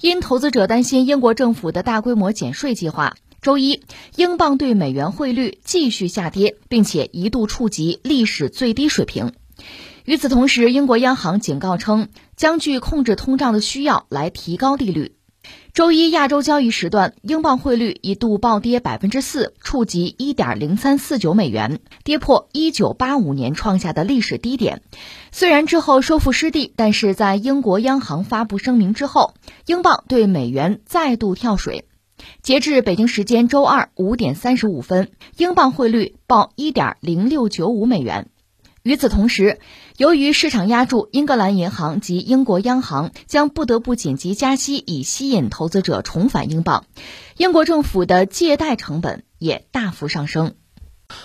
因投资者担心英国政府的大规模减税计划，周一，英镑对美元汇率继续下跌，并且一度触及历史最低水平。与此同时，英国央行警告称，将据控制通胀的需要来提高利率。周一亚洲交易时段，英镑汇率一度暴跌百分之四，触及一点零三四九美元，跌破一九八五年创下的历史低点。虽然之后收复失地，但是在英国央行发布声明之后，英镑对美元再度跳水。截至北京时间周二五点三十五分，英镑汇率报一点零六九五美元。与此同时，由于市场压住，英格兰银行及英国央行将不得不紧急加息，以吸引投资者重返英镑。英国政府的借贷成本也大幅上升。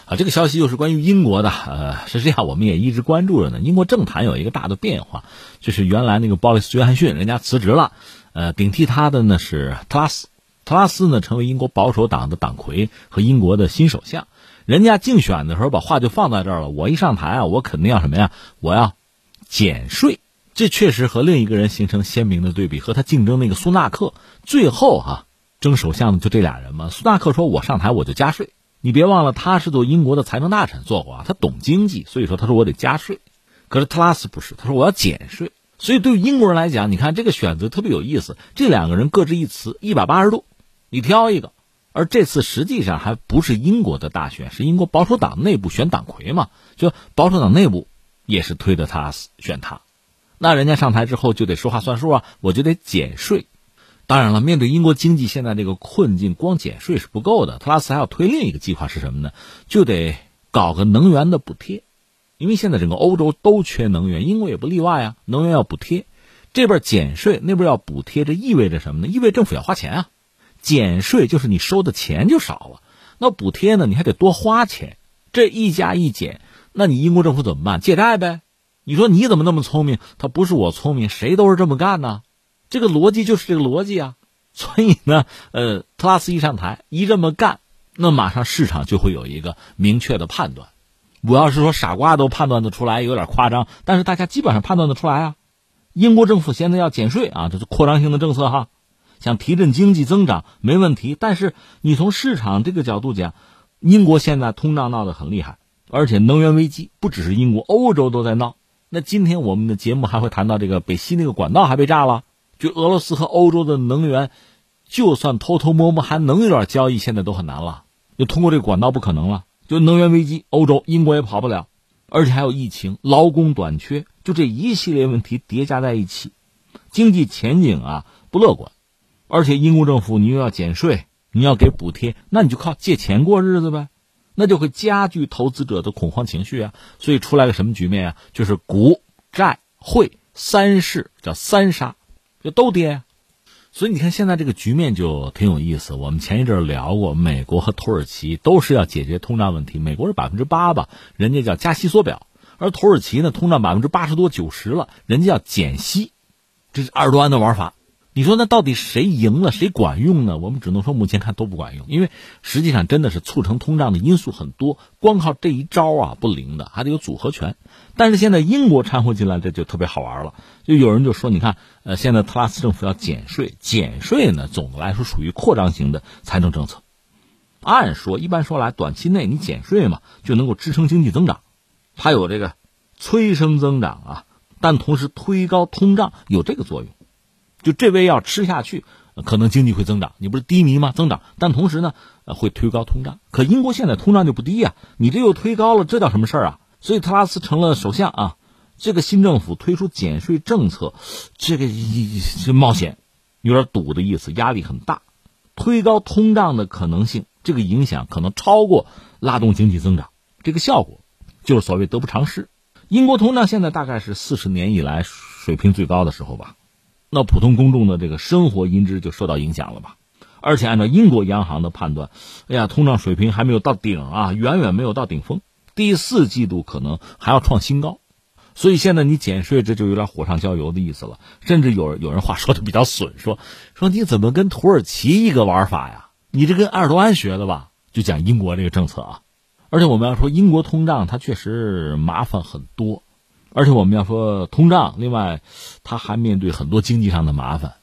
啊，这个消息又是关于英国的。呃，实际上我们也一直关注着呢。英国政坛有一个大的变化，就是原来那个鲍里斯·约翰逊人家辞职了，呃，顶替他的呢是特拉斯。特拉斯呢成为英国保守党的党魁和英国的新首相。人家竞选的时候把话就放在这儿了，我一上台啊，我肯定要什么呀？我要减税，这确实和另一个人形成鲜明的对比，和他竞争那个苏纳克，最后哈争首相的就这俩人嘛。苏纳克说我上台我就加税，你别忘了他是做英国的财政大臣做过啊，他懂经济，所以说他说我得加税。可是特拉斯不是，他说我要减税。所以对于英国人来讲，你看这个选择特别有意思，这两个人各执一词，一百八十度，你挑一个。而这次实际上还不是英国的大选，是英国保守党内部选党魁嘛？就保守党内部也是推的他选他，那人家上台之后就得说话算数啊，我就得减税。当然了，面对英国经济现在这个困境，光减税是不够的，特拉斯还要推另一个计划是什么呢？就得搞个能源的补贴，因为现在整个欧洲都缺能源，英国也不例外啊。能源要补贴，这边减税，那边要补贴，这意味着什么呢？意味政府要花钱啊。减税就是你收的钱就少了，那补贴呢？你还得多花钱，这一加一减，那你英国政府怎么办？借债呗。你说你怎么那么聪明？他不是我聪明，谁都是这么干呢？这个逻辑就是这个逻辑啊。所以呢，呃，特拉斯一上台一这么干，那马上市场就会有一个明确的判断。我要是说傻瓜都判断得出来，有点夸张，但是大家基本上判断得出来啊。英国政府现在要减税啊，这是扩张性的政策哈。想提振经济增长没问题，但是你从市场这个角度讲，英国现在通胀闹得很厉害，而且能源危机不只是英国，欧洲都在闹。那今天我们的节目还会谈到这个北溪那个管道还被炸了，就俄罗斯和欧洲的能源，就算偷偷摸摸还能有点交易，现在都很难了。就通过这个管道不可能了，就能源危机，欧洲、英国也跑不了，而且还有疫情、劳工短缺，就这一系列问题叠加在一起，经济前景啊不乐观。而且英国政府你又要减税，你要给补贴，那你就靠借钱过日子呗，那就会加剧投资者的恐慌情绪啊。所以出来个什么局面啊？就是股、债、汇三市叫三杀，就都跌。所以你看现在这个局面就挺有意思。我们前一阵聊过，美国和土耳其都是要解决通胀问题。美国是百分之八吧，人家叫加息缩表；而土耳其呢，通胀百分之八十多、九十了，人家要减息。这是二多安的玩法。你说那到底谁赢了，谁管用呢？我们只能说目前看都不管用，因为实际上真的是促成通胀的因素很多，光靠这一招啊不灵的，还得有组合拳。但是现在英国掺和进来，这就特别好玩了。就有人就说，你看，呃，现在特拉斯政府要减税，减税呢，总的来说属于扩张型的财政政策。按说，一般说来，短期内你减税嘛，就能够支撑经济增长，它有这个催生增长啊，但同时推高通胀有这个作用。就这味药吃下去，可能经济会增长。你不是低迷吗？增长，但同时呢，呃，会推高通胀。可英国现在通胀就不低呀，你这又推高了，这叫什么事儿啊？所以特拉斯成了首相啊，这个新政府推出减税政策，这个这冒险，有点赌的意思，压力很大，推高通胀的可能性，这个影响可能超过拉动经济增长，这个效果就是所谓得不偿失。英国通胀现在大概是四十年以来水平最高的时候吧。那普通公众的这个生活音质就受到影响了吧？而且按照英国央行的判断，哎呀，通胀水平还没有到顶啊，远远没有到顶峰，第四季度可能还要创新高。所以现在你减税，这就有点火上浇油的意思了。甚至有有人话说的比较损，说说你怎么跟土耳其一个玩法呀？你这跟埃尔多安学的吧？就讲英国这个政策啊。而且我们要说，英国通胀它确实麻烦很多。而且我们要说通胀，另外，他还面对很多经济上的麻烦。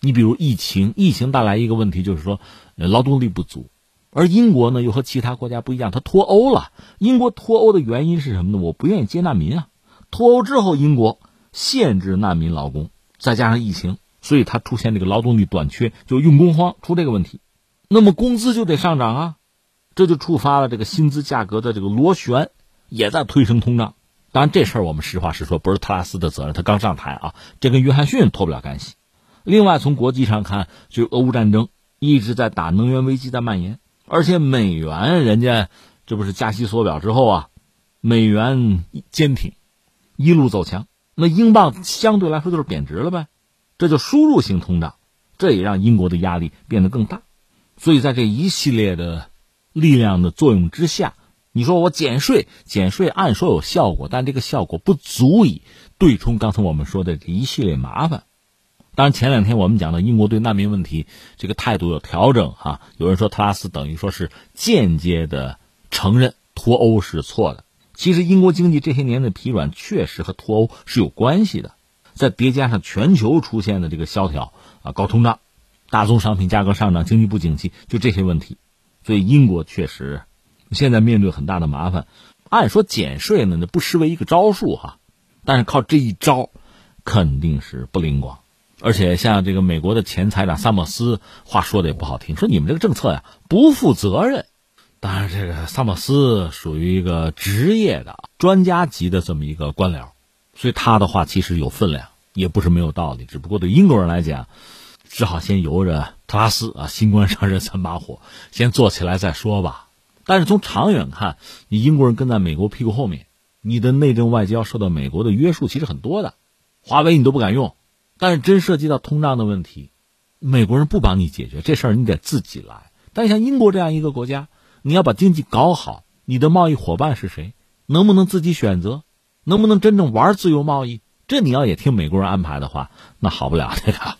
你比如疫情，疫情带来一个问题就是说，劳动力不足，而英国呢又和其他国家不一样，它脱欧了。英国脱欧的原因是什么呢？我不愿意接难民啊。脱欧之后，英国限制难民劳工，再加上疫情，所以它出现这个劳动力短缺，就用工荒，出这个问题。那么工资就得上涨啊，这就触发了这个薪资价格的这个螺旋，也在推升通胀。当然，这事儿我们实话实说，不是特拉斯的责任，他刚上台啊，这跟约翰逊脱不了干系。另外，从国际上看，就俄乌战争一直在打，能源危机在蔓延，而且美元人家这不是加息缩表之后啊，美元坚挺，一路走强，那英镑相对来说就是贬值了呗，这就输入性通胀，这也让英国的压力变得更大。所以在这一系列的力量的作用之下，你说我减税，减税按说有效果，但这个效果不足以对冲刚才我们说的一系列麻烦。当然，前两天我们讲的英国对难民问题这个态度有调整哈。有人说特拉斯等于说是间接的承认脱欧是错的。其实英国经济这些年的疲软确实和脱欧是有关系的。再叠加上全球出现的这个萧条啊、高通胀、大宗商品价格上涨、经济不景气，就这些问题，所以英国确实现在面对很大的麻烦。按说减税呢，那不失为一个招数哈，但是靠这一招肯定是不灵光。而且像这个美国的前财长萨默斯，话说的也不好听，说你们这个政策呀不负责任。当然，这个萨默斯属于一个职业的专家级的这么一个官僚，所以他的话其实有分量，也不是没有道理。只不过对英国人来讲，只好先由着特拉斯啊新官上任三把火，先做起来再说吧。但是从长远看，你英国人跟在美国屁股后面，你的内政外交受到美国的约束其实很多的，华为你都不敢用。但是真涉及到通胀的问题，美国人不帮你解决这事儿，你得自己来。但像英国这样一个国家，你要把经济搞好，你的贸易伙伴是谁？能不能自己选择？能不能真正玩自由贸易？这你要也听美国人安排的话，那好不了这个。